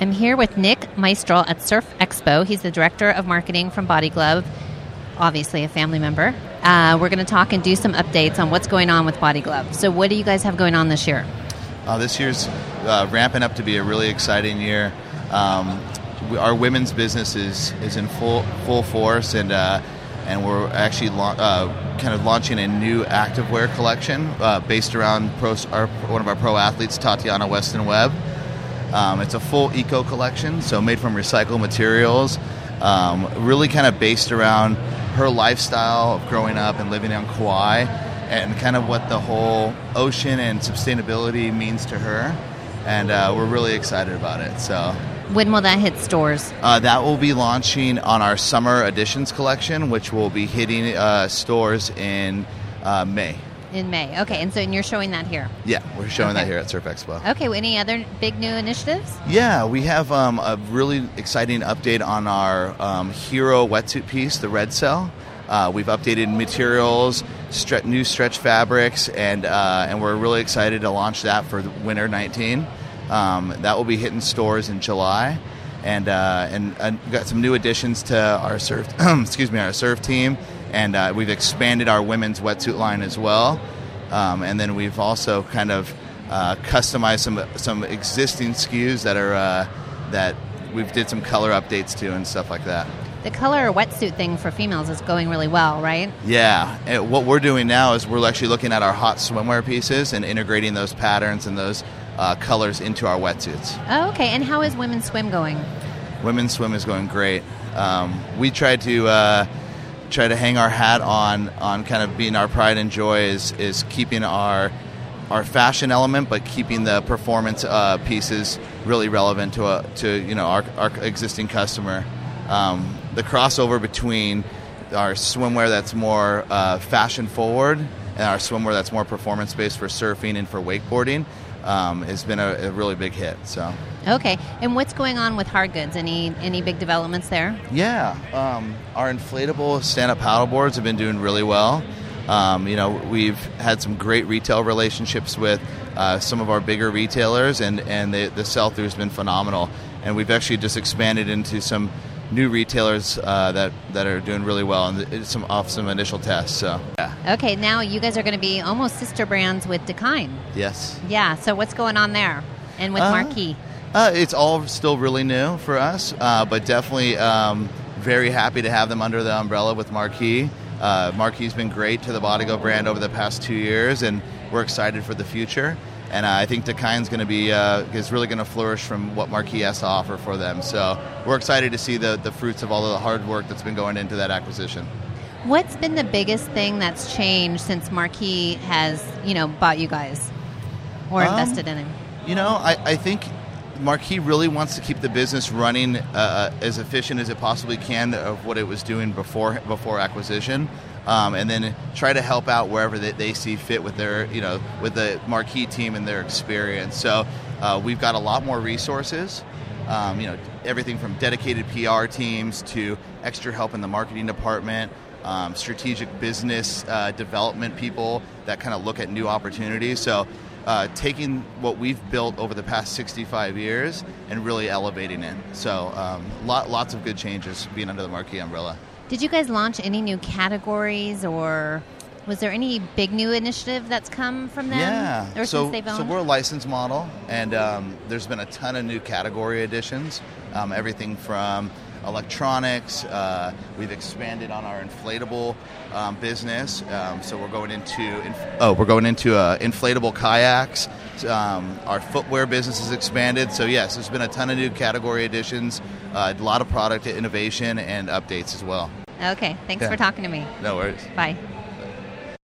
I'm here with Nick Meistrell at Surf Expo. He's the director of marketing from Body Glove, obviously a family member. Uh, we're going to talk and do some updates on what's going on with Body Glove. So, what do you guys have going on this year? Uh, this year's uh, ramping up to be a really exciting year. Um, we, our women's business is, is in full full force, and uh, and we're actually la- uh, kind of launching a new activewear collection uh, based around pro, our, one of our pro athletes, Tatiana Weston Webb. Um, it's a full eco collection, so made from recycled materials, um, really kind of based around her lifestyle of growing up and living on Kauai, and kind of what the whole ocean and sustainability means to her. And uh, we're really excited about it. So When will that hit stores? uh, that will be launching on our summer editions collection, which will be hitting uh, stores in uh, May. In May. Okay, and so and you're showing that here. Yeah, we're showing that here at Surf Expo. Okay, well, any other big new initiatives? Yeah, we have um, a really exciting update on our um, hero wetsuit piece, the Red Cell. Uh, we've updated materials, stre- new stretch fabrics, and uh, and we're really excited to launch that for the winter 19. Um, that will be hitting stores in July, and uh, and, and got some new additions to our surf excuse me our surf team, and uh, we've expanded our women's wetsuit line as well. Um, and then we've also kind of uh, customized some some existing SKUs that are uh, that we've did some color updates to and stuff like that. The color wetsuit thing for females is going really well, right? Yeah, and what we're doing now is we're actually looking at our hot swimwear pieces and integrating those patterns and those uh, colors into our wetsuits. Oh, okay. And how is women's swim going? Women's swim is going great. Um, we tried to uh, try to hang our hat on on kind of being our pride and joy is is keeping our our fashion element, but keeping the performance uh, pieces really relevant to a, to you know our, our existing customer. Um, the crossover between our swimwear that's more uh, fashion forward and our swimwear that's more performance based for surfing and for wakeboarding um, has been a, a really big hit. So. Okay. And what's going on with hard goods? Any any big developments there? Yeah, um, our inflatable stand-up paddleboards have been doing really well. Um, you know, we've had some great retail relationships with uh, some of our bigger retailers, and and the, the sell-through has been phenomenal. And we've actually just expanded into some new retailers uh, that that are doing really well, and it's some off some initial tests. So yeah, Okay. Now you guys are going to be almost sister brands with Dakine. yes. Yeah. So what's going on there? And with Uh, Marquee. Uh, it's all still really new for us, uh, but definitely um, very happy to have them under the umbrella with Marquee. Uh, Marquee's been great to the Body Glove brand over the past two years, and we're excited for the future. And uh, I think Dakine's going to be uh, is really going to flourish from what Marquee has to offer for them. So we're excited to see the, the fruits of all of the hard work that's been going into that acquisition. What's been the biggest thing that's changed since Marquee has, you know, bought you guys or Um, invested in him? You know, I, I think Marquee really wants to keep the business running uh, as efficient as it possibly can of what it was doing before before acquisition, um, and then try to help out wherever they, they see fit with their you know with the Marquee team and their experience. So uh, we've got a lot more resources. Um, you know, everything from dedicated PR teams to extra help in the marketing department, um, strategic business uh, development people that kind of look at new opportunities. So, uh, taking what we've built over the past 65 years and really elevating it. So, um, lot, lots of good changes being under the Marquee umbrella. Did you guys launch any new categories or was there any big new initiative that's come from them? Yeah. Or so, so we're a license model, and um, there's been a ton of new category additions. Um, everything from electronics. Uh, we've expanded on our inflatable um, business. Um, so we're going into inf- oh, we're going into uh, inflatable kayaks. Um, our footwear business has expanded. So yes, there's been a ton of new category additions, uh, a lot of product innovation and updates as well. Okay. Thanks Yeah. for talking to me. No worries. Bye.